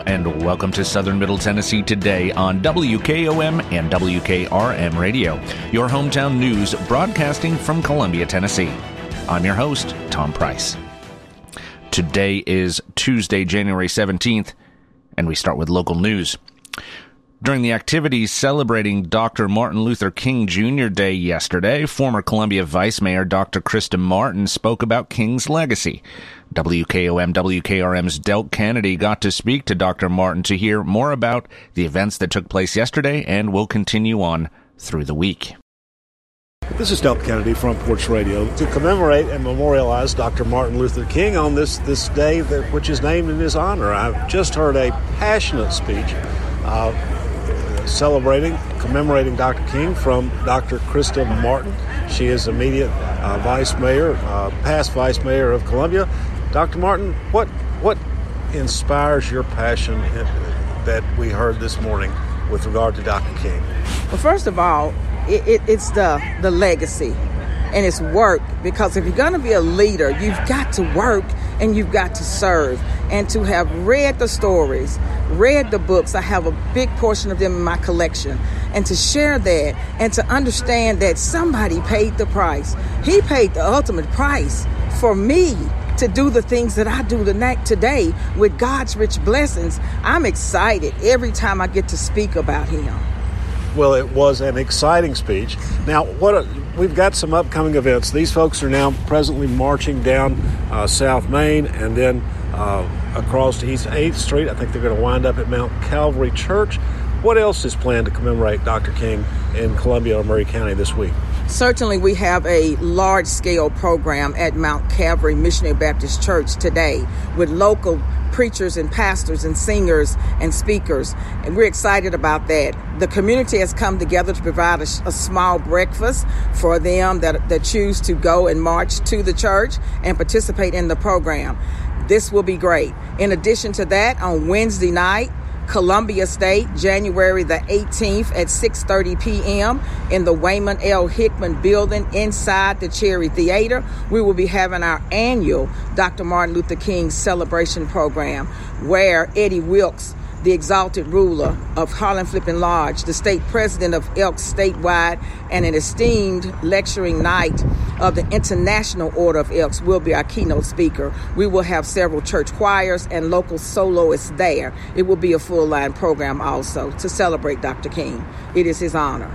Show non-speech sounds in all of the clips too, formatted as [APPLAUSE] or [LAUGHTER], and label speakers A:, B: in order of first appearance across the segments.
A: And welcome to Southern Middle Tennessee today on WKOM and WKRM Radio, your hometown news broadcasting from Columbia, Tennessee. I'm your host, Tom Price. Today is Tuesday, January 17th, and we start with local news. During the activities celebrating Dr. Martin Luther King Jr. Day yesterday, former Columbia Vice Mayor Dr. Krista Martin spoke about King's legacy. WKOM WKRM's Delk Kennedy got to speak to Dr. Martin to hear more about the events that took place yesterday and will continue on through the week.
B: This is Delk Kennedy, Front Porch Radio, to commemorate and memorialize Dr. Martin Luther King on this, this day, that, which is named in his honor. I've just heard a passionate speech uh, celebrating, commemorating Dr. King from Dr. Krista Martin. She is immediate uh, vice mayor, uh, past vice mayor of Columbia. Dr. Martin, what what inspires your passion that we heard this morning with regard to Dr. King?
C: Well, first of all, it, it, it's the the legacy and it's work because if you're going to be a leader, you've got to work and you've got to serve and to have read the stories, read the books. I have a big portion of them in my collection. And to share that and to understand that somebody paid the price. He paid the ultimate price for me to do the things that I do tonight today with God's rich blessings. I'm excited every time I get to speak about Him.
B: Well, it was an exciting speech. Now, what a, we've got some upcoming events. These folks are now presently marching down uh, South Main and then uh, across to East 8th Street. I think they're going to wind up at Mount Calvary Church. What else is planned to commemorate Dr. King in Columbia or Maury County this week?
C: Certainly, we have a large scale program at Mount Calvary Missionary Baptist Church today with local preachers and pastors and singers and speakers. And we're excited about that. The community has come together to provide a, a, small breakfast for them that, that choose to go and march to the church and participate in the program. This will be great. In addition to that, on Wednesday night, Columbia State, January the 18th at 6:30 p.m. in the Waymon L. Hickman building inside the Cherry Theater. We will be having our annual Dr. Martin Luther King celebration program where Eddie Wilkes the exalted ruler of Harlan Flippin Lodge, the state president of Elks statewide, and an esteemed lecturing knight of the International Order of Elks will be our keynote speaker. We will have several church choirs and local soloists there. It will be a full line program also to celebrate Dr. King. It is his honor.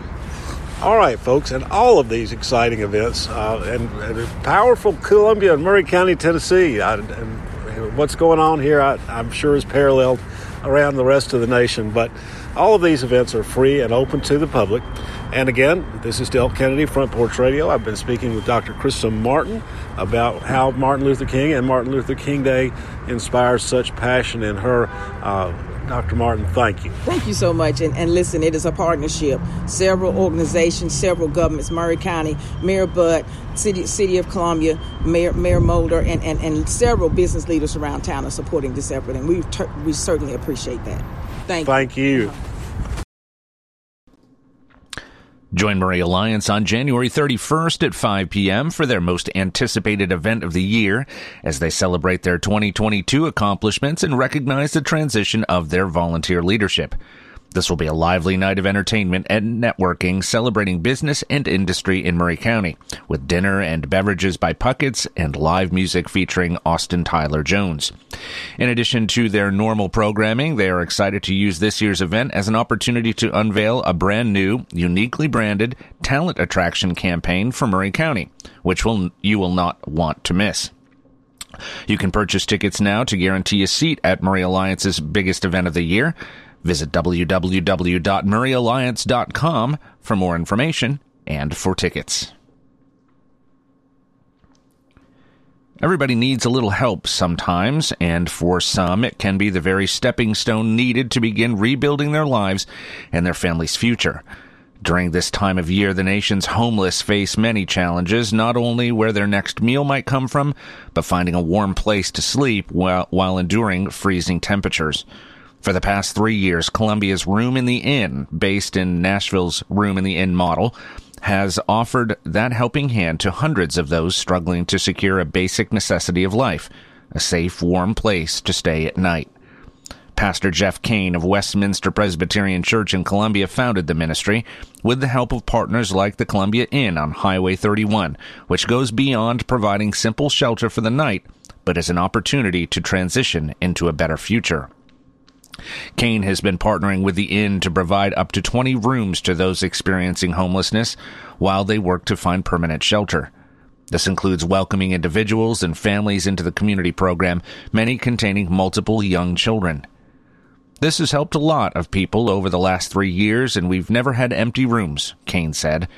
B: All right, folks, and all of these exciting events uh, and, and, powerful Columbia and Maury County, Tennessee. I, and what's going on here, I, I'm sure, is paralleled around the rest of the nation. But all of these events are free and open to the public. And again, this is Delk Kennedy, Front Porch Radio. I've been speaking with Dr. Krista Martin about how Martin Luther King and Martin Luther King Day inspires such passion in her. Uh, Dr. Martin, thank you.
C: Thank you so much. And, and listen, it is a partnership. Several organizations, several governments, Maury County, Mayor Butt, City City of Columbia, Mayor Mayor Molder, and, and, and several business leaders around town are supporting this effort, and we ter- we certainly appreciate that. Thank
B: you. Thank you.
A: Join Maury Alliance on January 31st at 5 p.m. for their most anticipated event of the year as they celebrate their 2022 accomplishments and recognize the transition of their volunteer leadership. This will be a lively night of entertainment and networking celebrating business and industry in Maury County, with dinner and beverages by Puckett's and live music featuring Austin Tyler Jones. In addition to their normal programming, they are excited to use this year's event as an opportunity to unveil a brand new, uniquely branded talent attraction campaign for Maury County, which will you will not want to miss. You can purchase tickets now to guarantee a seat at Maury Alliance's biggest event of the year. Visit www.mauryalliance.com for more information and for tickets. Everybody needs a little help sometimes, and for some, it can be the very stepping stone needed to begin rebuilding their lives and their family's future. During this time of year, the nation's homeless face many challenges, not only where their next meal might come from, but finding a warm place to sleep while, enduring freezing temperatures. For the past three years, Columbia's Room in the Inn, based in Nashville's Room in the Inn model, has offered that helping hand to hundreds of those struggling to secure a basic necessity of life, a safe, warm place to stay at night. Pastor Jeff Kane of Westminster Presbyterian Church in Columbia founded the ministry with the help of partners like the Columbia Inn on Highway 31, which goes beyond providing simple shelter for the night, but is an opportunity to transition into a better future. Kane has been partnering with the inn to provide up to 20 rooms to those experiencing homelessness while they work to find permanent shelter. This includes welcoming individuals and families into the community program, many containing multiple young children. This has helped a lot of people over the last three years, and we've never had empty rooms, Kane said.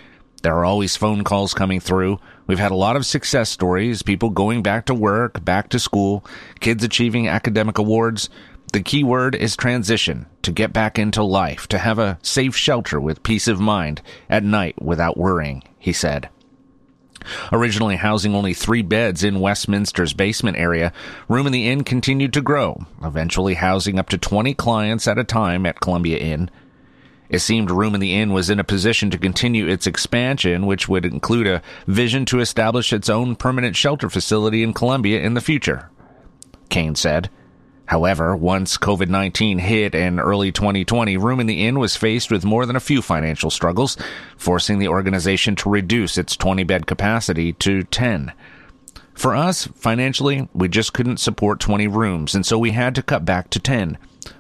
A: There are always phone calls coming through. We've had a lot of success stories, people going back to work, back to school, kids achieving academic awards. The key word is transition, to get back into life, to have a safe shelter with peace of mind at night without worrying, he said. Originally housing only three beds in Westminster's basement area, Room in the Inn continued to grow, eventually housing up to 20 clients at a time at Columbia Inn. It seemed Room in the Inn was in a position to continue its expansion, which would include a vision to establish its own permanent shelter facility in Columbia in the future. Kane said. However, once COVID 19 hit in early 2020, Room in the Inn was faced with more than a few financial struggles, forcing the organization to reduce its 20 bed capacity to 10. For us, financially, we just couldn't support 20 rooms, and so we had to cut back to 10.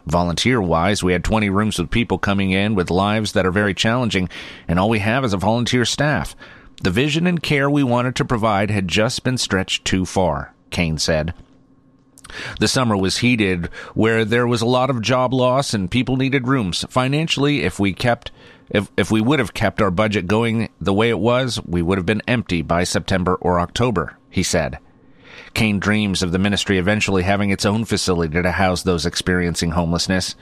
A: Volunteer wise, we had 20 rooms with people coming in with lives that are very challenging, and all we have is a volunteer staff. The vision and care we wanted to provide had just been stretched too far, Kane said. The summer was heated where there was a lot of job loss and people needed rooms. Financially, if we kept if if we would have kept our budget going the way it was, we would have been empty by September or October, he said. Kane dreams of the ministry eventually having its own facility to house those experiencing homelessness.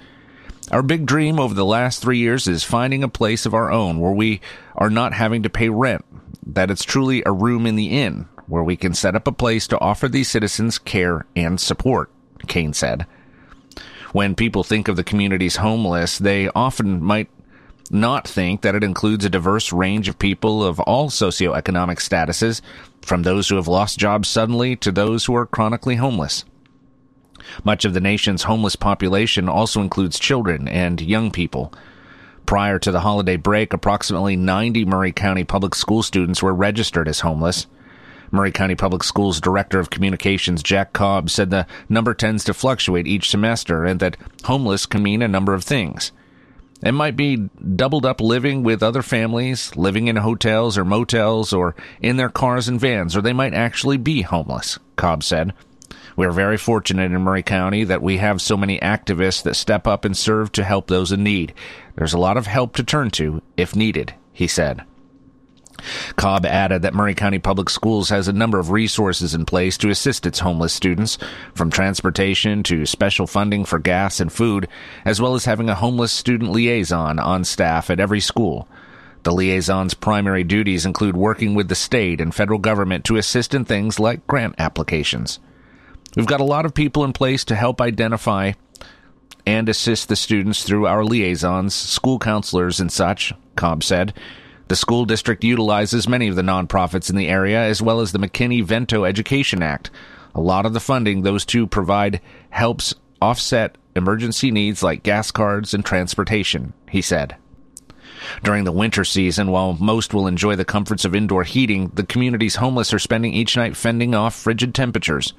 A: Our big dream over the last three years is finding a place of our own where we are not having to pay rent, that it's truly a room in the inn, where we can set up a place to offer these citizens care and support, Kane said. When people think of the community's homeless, they often might not think that it includes a diverse range of people of all socioeconomic statuses, from those who have lost jobs suddenly to those who are chronically homeless. Much of the nation's homeless population also includes children and young people. Prior to the holiday break, approximately 90 Maury County public school students were registered as homeless. Maury County Public Schools Director of Communications Jack Cobb said the number tends to fluctuate each semester and that homeless can mean a number of things. It might be doubled up living with other families, living in hotels or motels, or in their cars and vans, or they might actually be homeless, Cobb said. We are very fortunate in Maury County that we have so many activists that step up and serve to help those in need. There's a lot of help to turn to if needed, he said. Cobb added that Maury County Public Schools has a number of resources in place to assist its homeless students, from transportation to special funding for gas and food, as well as having a homeless student liaison on staff at every school. The liaison's primary duties include working with the state and federal government to assist in things like grant applications. We've got a lot of people in place to help identify and assist the students through our liaisons, school counselors, and such, Cobb said. The school district utilizes many of the nonprofits in the area, as well as the McKinney-Vento Education Act. A lot of the funding those two provide helps offset emergency needs like gas cards and transportation, he said. During the winter season, while most will enjoy the comforts of indoor heating, the community's homeless are spending each night fending off frigid temperatures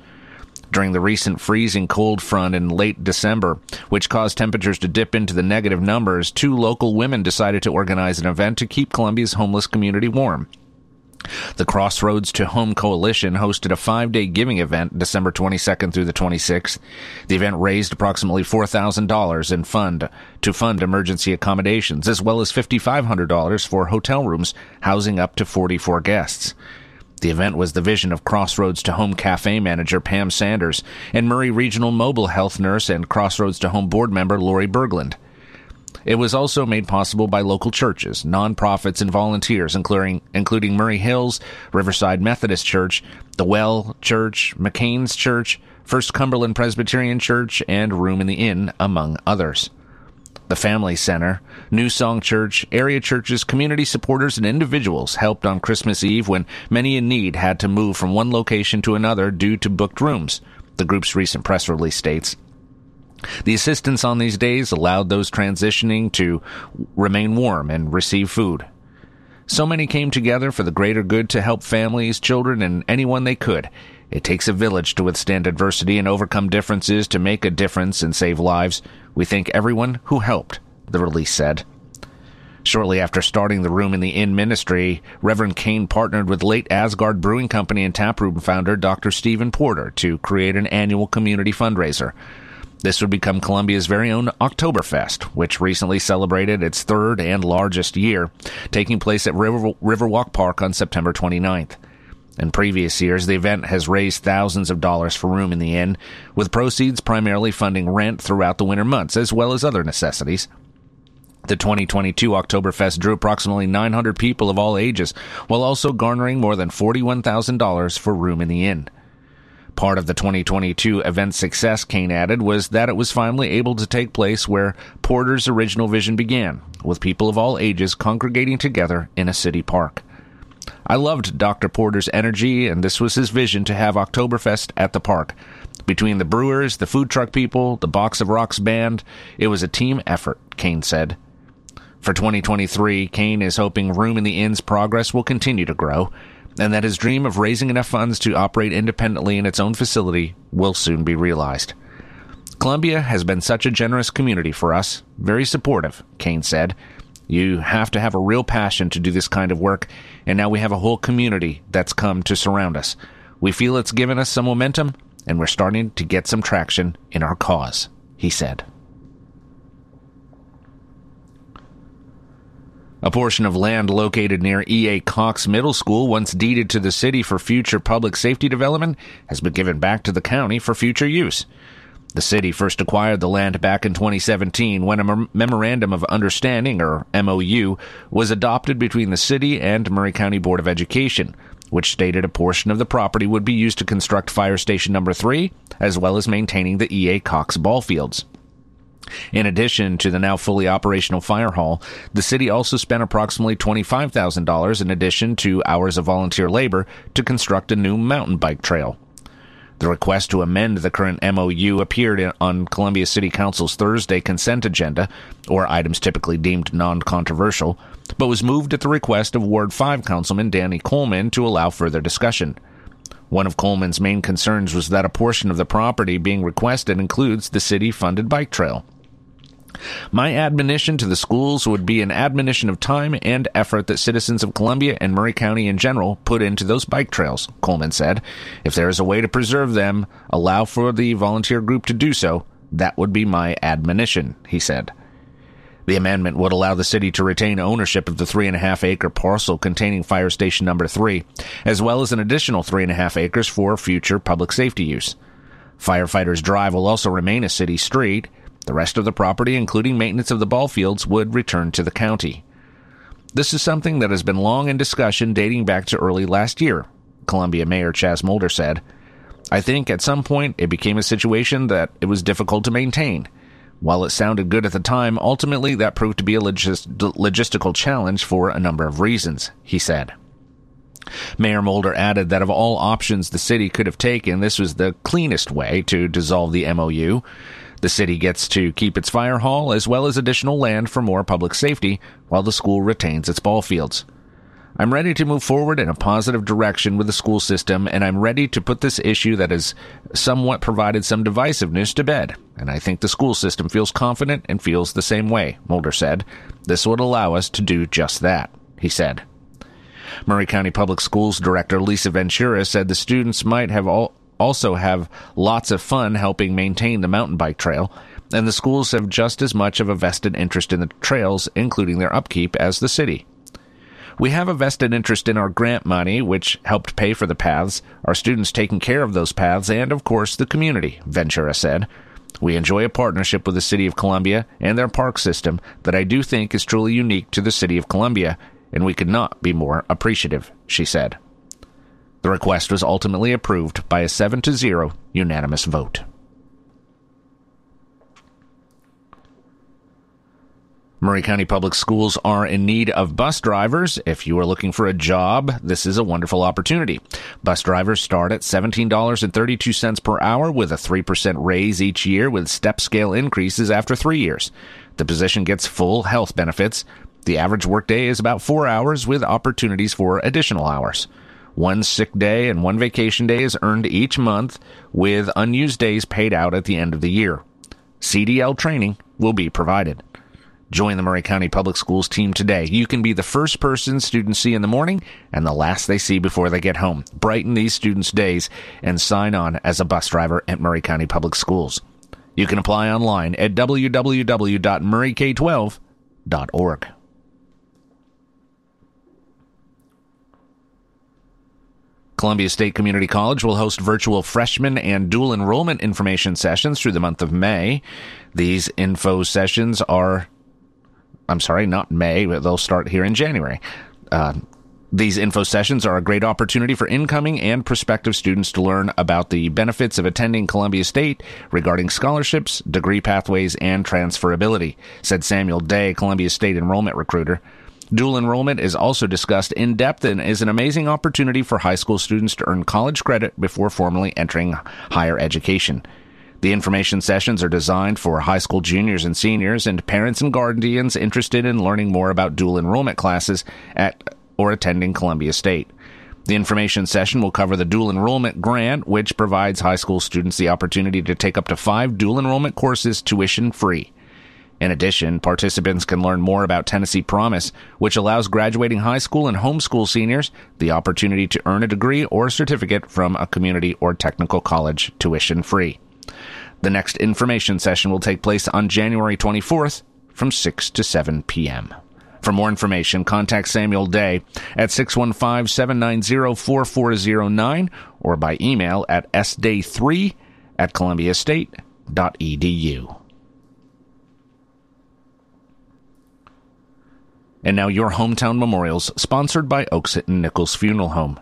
A: during the recent freezing cold front in late December, which caused temperatures to dip into the negative numbers, two local women decided to organize an event to keep Columbia's homeless community warm. The Crossroads to Home Coalition hosted a five day giving event December 22nd through the 26th. The event raised approximately $4,000 in fund to fund emergency accommodations, as well as $5,500 for hotel rooms housing up to 44 guests. The event was the vision of Crossroads to Home Cafe manager Pam Sanders and Maury Regional Mobile Health Nurse and Crossroads to Home board member Lori Berglund. It was also made possible by local churches, nonprofits, and volunteers, including, including Maury Hills, Riverside Methodist Church, The Well Church, McCain's Church, First Cumberland Presbyterian Church, and Room in the Inn, among others the Family Center, New Song Church, area churches, community supporters, and individuals helped on Christmas Eve when many in need had to move from one location to another due to booked rooms, the group's recent press release states. The assistance on these days allowed those transitioning to remain warm and receive food. So many came together for the greater good to help families, children, and anyone they could. It takes a village to withstand adversity and overcome differences to make a difference and save lives. We thank everyone who helped, the release said. Shortly after starting the Room in the Inn ministry, Reverend Kane partnered with late Asgard Brewing Company and taproom founder Dr. Stephen Porter to create an annual community fundraiser. This would become Columbia's very own Oktoberfest, which recently celebrated its third and largest year, taking place at River- Riverwalk Park on September 29th. In previous years, the event has raised thousands of dollars for room in the inn, with proceeds primarily funding rent throughout the winter months, as well as other necessities. The 2022 Oktoberfest drew approximately 900 people of all ages, while also garnering more than $41,000 for room in the inn. Part of the 2022 event's success, Kane added, was that it was finally able to take place where Porter's original vision began, with people of all ages congregating together in a city park. I loved Dr. Porter's energy, and this was his vision to have Oktoberfest at the park. Between the brewers, the food truck people, the Box of Rocks band, it was a team effort, Kane said. For 2023, Kane is hoping Room in the Inn's progress will continue to grow and that his dream of raising enough funds to operate independently in its own facility will soon be realized. Columbia has been such a generous community for us, very supportive, Kane said. You have to have a real passion to do this kind of work, and now we have a whole community that's come to surround us. We feel it's given us some momentum, and we're starting to get some traction in our cause, he said. A portion of land located near E.A. Cox Middle School, once deeded to the city for future public safety development, has been given back to the county for future use. The city first acquired the land back in 2017 when a Memorandum of Understanding, or MOU, was adopted between the city and Maury County Board of Education, which stated a portion of the property would be used to construct Fire Station Number 3, as well as maintaining the E.A. Cox ball fields. In addition to the now fully operational fire hall, the city also spent approximately $25,000 in addition to hours of volunteer labor to construct a new mountain bike trail. The request to amend the current MOU appeared on Columbia City Council's Thursday consent agenda, or items typically deemed non controversial, but was moved at the request of Ward 5 Councilman Danny Coleman to allow further discussion. One of Coleman's main concerns was that a portion of the property being requested includes the city funded bike trail. My admonition to the schools would be an admonition of time and effort that citizens of Columbia and Maury County in general put into those bike trails, Coleman said. If there is a way to preserve them, allow for the volunteer group to do so. That would be my admonition, he said. The amendment would allow the city to retain ownership of the three and a half acre parcel containing fire station number three, as well as an additional three and a half acres for future public safety use. Firefighters Drive will also remain a city street, the rest of the property, including maintenance of the ball fields, would return to the county. This is something that has been long in discussion dating back to early last year, Columbia Mayor Chaz Molder said. I think at some point it became a situation that it was difficult to maintain. While it sounded good at the time, ultimately that proved to be a logis- logistical challenge for a number of reasons, he said. Mayor Molder added that of all options the city could have taken, this was the cleanest way to dissolve the MOU. The city gets to keep its fire hall as well as additional land for more public safety while the school retains its ball fields. I'm ready to move forward in a positive direction with the school system, and I'm ready to put this issue that has somewhat provided some divisiveness to bed. And I think the school system feels confident and feels the same way, Molder said. This would allow us to do just that, he said. Maury County Public Schools Director Lisa Ventura said the students might have all, also have lots of fun helping maintain the mountain bike trail, and the schools have just as much of a vested interest in the trails, including their upkeep, as the city. We have a vested interest in our grant money, which helped pay for the paths, our students taking care of those paths, and, of course, the community, Ventura said. We enjoy a partnership with the City of Columbia and their park system that I do think is truly unique to the City of Columbia, and we could not be more appreciative, she said. The request was ultimately approved by a 7 to 0 unanimous vote. Maury County Public Schools are in need of bus drivers. If you are looking for a job, this is a wonderful opportunity. Bus drivers start at $17.32 per hour with a 3% raise each year with step scale increases after three years. The position gets full health benefits. The average workday is about four hours with opportunities for additional hours. One sick day and one vacation day is earned each month with unused days paid out at the end of the year. CDL training will be provided. Join the Maury County Public Schools team today. You can be the first person students see in the morning and the last they see before they get home. Brighten these students' days and sign on as a bus driver at Maury County Public Schools. You can apply online at www.mauryk12.org. Columbia State Community College will host virtual freshman and dual enrollment information sessions through the month of May. These info sessions are I'm sorry, not May, but they'll start here in January. Uh, these info sessions are a great opportunity for incoming and prospective students to learn about the benefits of attending Columbia State regarding scholarships, degree pathways, and transferability, said Samuel Day, Columbia State enrollment recruiter. Dual enrollment is also discussed in depth and is an amazing opportunity for high school students to earn college credit before formally entering higher education. The information sessions are designed for high school juniors and seniors and parents and guardians interested in learning more about dual enrollment classes at or attending Columbia State. The information session will cover the dual enrollment grant, which provides high school students the opportunity to take up to five dual enrollment courses tuition free. In addition, participants can learn more about Tennessee Promise, which allows graduating high school and homeschool seniors the opportunity to earn a degree or certificate from a community or technical college tuition free. The next information session will take place on January 24th from 6 to 7 p.m. For more information, contact Samuel Day at 615 790 4409 or by email at sday3 at columbiastate.edu. And now your hometown memorials, sponsored by Oakes and Nichols Funeral Home.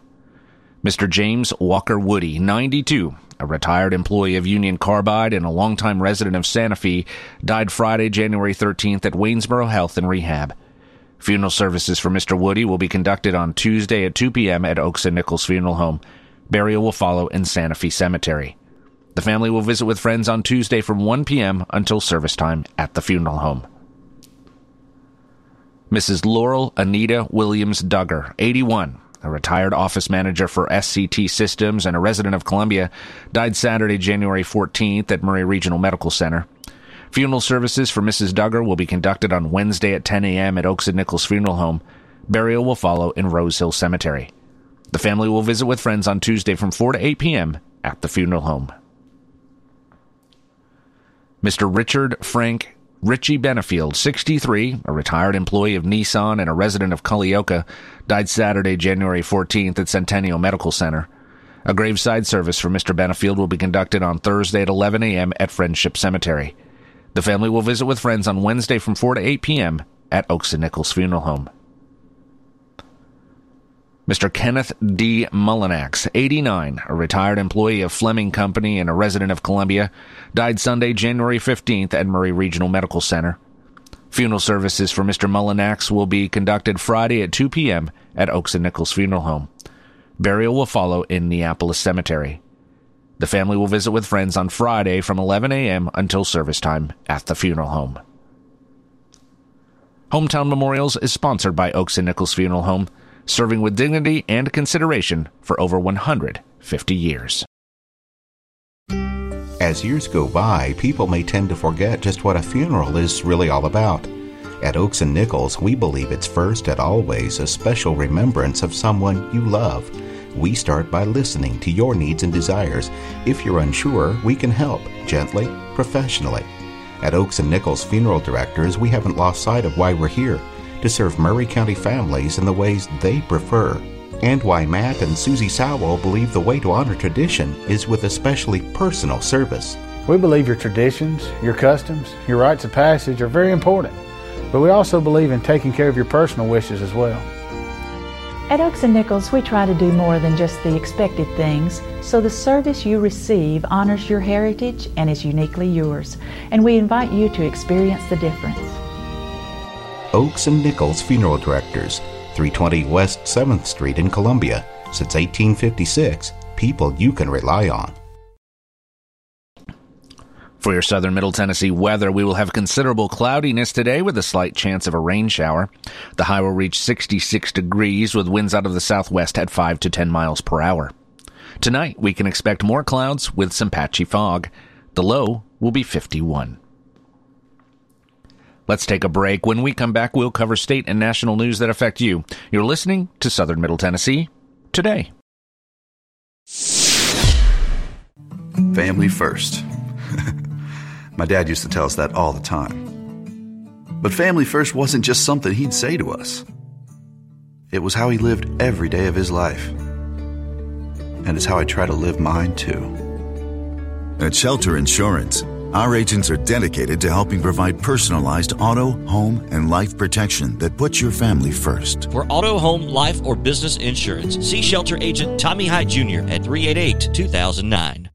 A: Mr. James Walker Woody, 92, a retired employee of Union Carbide and a longtime resident of Santa Fe, died Friday, January 13th at Waynesboro Health and Rehab. Funeral services for Mr. Woody will be conducted on Tuesday at 2 p.m. at Oakes and Nichols Funeral Home. Burial will follow in Santa Fe Cemetery. The family will visit with friends on Tuesday from 1 p.m. until service time at the funeral home. Mrs. Laurel Anita Williams Duggar, 81, a retired office manager for SCT Systems and a resident of Columbia, died Saturday, January 14th at Maury Regional Medical Center. Funeral services for Mrs. Duggar will be conducted on Wednesday at 10 a.m. at Oakes and Nichols Funeral Home. Burial will follow in Rose Hill Cemetery. The family will visit with friends on Tuesday from 4 to 8 p.m. at the funeral home. Mr. Richard Frank Richie Benefield, 63, a retired employee of Nissan and a resident of Culleoka, died Saturday, January 14th at Centennial Medical Center. A graveside service for Mr. Benefield will be conducted on Thursday at 11 a.m. at Friendship Cemetery. The family will visit with friends on Wednesday from 4 to 8 p.m. at Oakes and Nichols Funeral Home. Mr. Kenneth D. Mullinax, 89, a retired employee of Fleming Company and a resident of Columbia, died Sunday, January 15th at Maury Regional Medical Center. Funeral services for Mr. Mullinax will be conducted Friday at 2 p.m. at Oakes and Nichols Funeral Home. Burial will follow in Neapolis Cemetery. The family will visit with friends on Friday from 11 a.m. until service time at the funeral home. Hometown Memorials is sponsored by Oakes and Nichols Funeral Home serving with dignity and consideration for over 150 years.
D: As years go by, people may tend to forget just what a funeral is really all about. At Oakes and Nichols, we believe it's first and always a special remembrance of someone you love. We start by listening to your needs and desires. If you're unsure, we can help gently, professionally. At Oakes and Nichols Funeral Directors, we haven't lost sight of why we're here to serve Maury County families in the ways they prefer, and why Matt and Susie Sowell believe the way to honor tradition is with especially personal service.
E: We believe your traditions, your customs, your rites of passage are very important, but we also believe in taking care of your personal wishes as well.
F: At Oakes and Nichols, we try to do more than just the expected things, so the service you receive honors your heritage and is uniquely yours, and we invite you to experience the difference.
D: Oakes and Nichols Funeral Directors, 320 West 7th Street in Columbia. Since 1856, people you can rely on.
A: For your southern Middle Tennessee weather, we will have considerable cloudiness today with a slight chance of a rain shower. The high will reach 66 degrees with winds out of the southwest at 5 to 10 miles per hour. Tonight, we can expect more clouds with some patchy fog. The low will be 51. Let's take a break. When we come back, we'll cover state and national news that affect you. You're listening to Southern Middle Tennessee today.
G: Family first. [LAUGHS] My dad used to tell us that all the time. But family first wasn't just something he'd say to us, it was how he lived every day of his life. And it's how I try to live mine too.
H: At Shelter Insurance, our agents are dedicated to helping provide personalized auto, home, and life protection that puts your family first.
I: For auto, home, life, or business insurance, see Shelter Agent Tommy Hyde Jr. at 388 2009.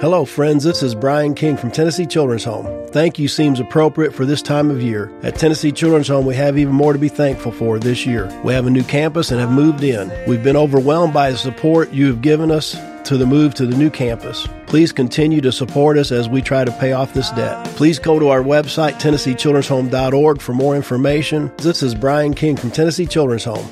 J: Hello, friends. This is Brian King from Tennessee Children's Home. Thank you seems appropriate for this time of year. At Tennessee Children's Home, we have even more to be thankful for this year. We have a new campus and have moved in. We've been overwhelmed by the support you have given us to the move to the new campus. Please continue to support us as we try to pay off this debt. Please go to our website, TennesseeChildren'sHome.org, for more information. This is Brian King from Tennessee Children's Home.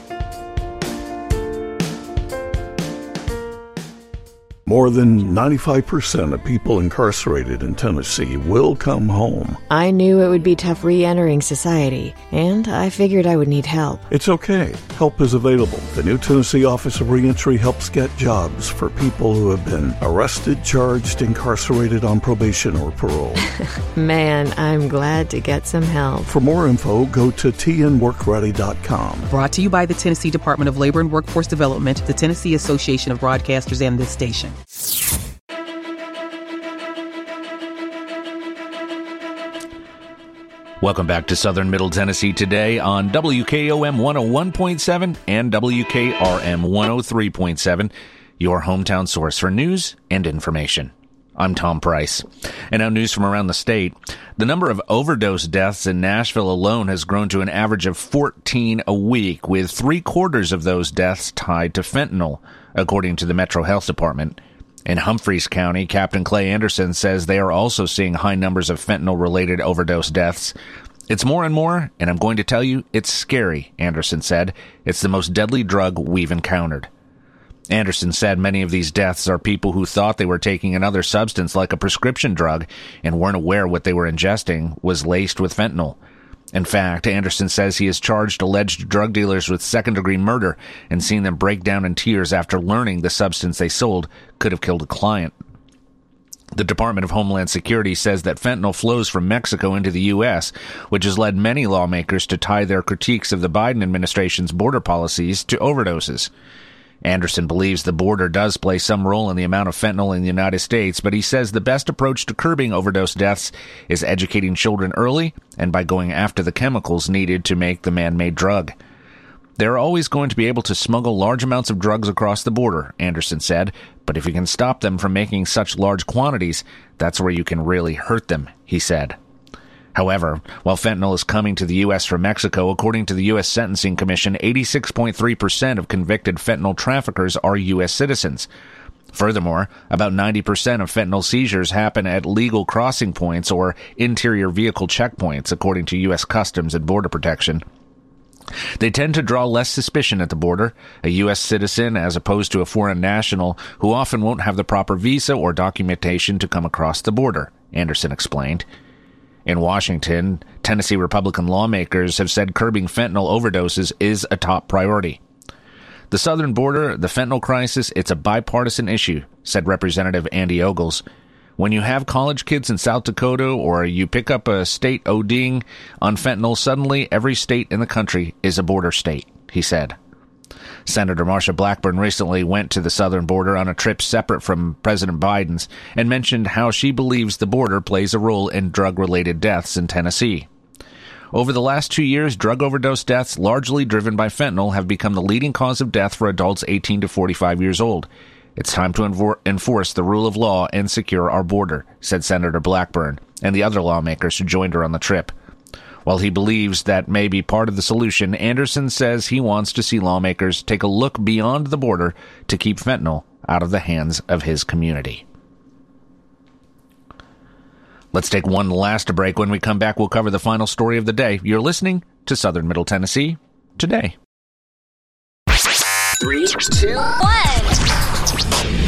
K: More than 95% of people incarcerated in Tennessee will come home.
L: I knew it would be tough re entering society, and I figured I would need help.
K: It's okay. Help is available. The new Tennessee Office of Reentry helps get jobs for people who have been arrested, charged, incarcerated on probation or parole. [LAUGHS]
L: Man, I'm glad to get some help.
K: For more info, go to tnworkready.com.
M: Brought to you by the Tennessee Department of Labor and Workforce Development, the Tennessee Association of Broadcasters, and this station.
A: Welcome back to Southern Middle Tennessee today on WKOM 101.7 and WKRM 103.7, your hometown source for news and information. I'm Tom Price. And now news from around the state. The number of overdose deaths in Nashville alone has grown to an average of 14 a week, with three quarters of those deaths tied to fentanyl, according to the Metro Health Department. In Humphreys County, Captain Clay Anderson says they are also seeing high numbers of fentanyl related overdose deaths. It's more and more, and I'm going to tell you, it's scary, Anderson said. It's the most deadly drug we've encountered. Anderson said many of these deaths are people who thought they were taking another substance like a prescription drug and weren't aware what they were ingesting was laced with fentanyl. In fact, Anderson says he has charged alleged drug dealers with second degree murder and seen them break down in tears after learning the substance they sold could have killed a client. The Department of Homeland Security says that fentanyl flows from Mexico into the U.S., which has led many lawmakers to tie their critiques of the Biden administration's border policies to overdoses. Anderson believes the border does play some role in the amount of fentanyl in the United States, but he says the best approach to curbing overdose deaths is educating children early and by going after the chemicals needed to make the man made drug. They're always going to be able to smuggle large amounts of drugs across the border, Anderson said, but if you can stop them from making such large quantities, that's where you can really hurt them, he said. However, while fentanyl is coming to the U.S. from Mexico, according to the U.S. Sentencing Commission, 86.3% of convicted fentanyl traffickers are U.S. citizens. Furthermore, about 90% of fentanyl seizures happen at legal crossing points or interior vehicle checkpoints, according to U.S. Customs and Border Protection. They tend to draw less suspicion at the border, a U.S. citizen as opposed to a foreign national who often won't have the proper visa or documentation to come across the border, Anderson explained. In Washington, Tennessee Republican lawmakers have said curbing fentanyl overdoses is a top priority. The southern border, the fentanyl crisis, it's a bipartisan issue, said Representative Andy Ogles. When you have college kids in South Dakota or you pick up a state ODing on fentanyl, suddenly every state in the country is a border state, he said. Senator Marsha Blackburn recently went to the southern border on a trip separate from President Biden's and mentioned how she believes the border plays a role in drug related deaths in Tennessee. Over the last two years, drug overdose deaths, largely driven by fentanyl, have become the leading cause of death for adults 18 to 45 years old. It's time to enforce the rule of law and secure our border, said Senator Blackburn and the other lawmakers who joined her on the trip. While he believes that may be part of the solution, Anderson says he wants to see lawmakers take a look beyond the border to keep fentanyl out of the hands of his community. Let's take one last break. When we come back, we'll cover the final story of the day. You're listening to Southern Middle Tennessee today.
N: Three, two, one.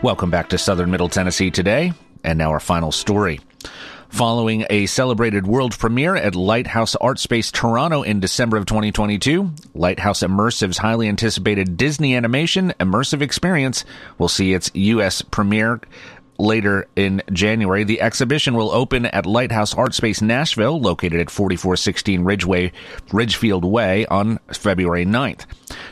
A: Welcome back to Southern Middle Tennessee today, and now our final story. Following a celebrated world premiere at Lighthouse Art Space Toronto in December of 2022, Lighthouse Immersive's highly anticipated Disney animation immersive experience will see its U.S. premiere later in January. The exhibition will open at Lighthouse Art Space Nashville, located at 4416 Ridgeway, Ridgefield Way on February 9th.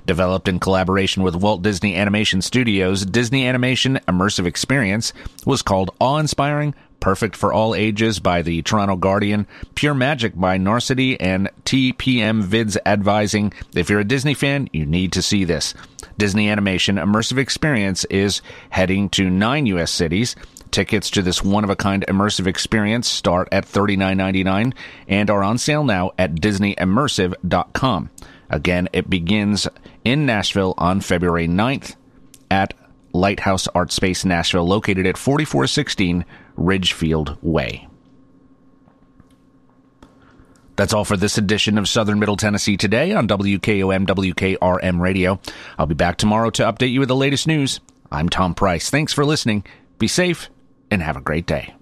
A: Developed in collaboration with Walt Disney Animation Studios, Disney Animation Immersive Experience was called awe-inspiring, Perfect for All Ages by the Toronto Guardian, Pure Magic by Narcity, and TPM Vids Advising. If you're a Disney fan, you need to see this. Disney Animation Immersive Experience is heading to nine U.S. cities. Tickets to this one of a kind immersive experience start at $39.99 and are on sale now at DisneyImmersive.com. Again, it begins in Nashville on February 9th at Lighthouse Art Space Nashville, located at 4416 Ridgefield Way. That's all for this edition of Southern Middle Tennessee today on WKOM WKRM Radio. I'll be back tomorrow to update you with the latest news. I'm Tom Price. Thanks for listening. Be safe and have a great day.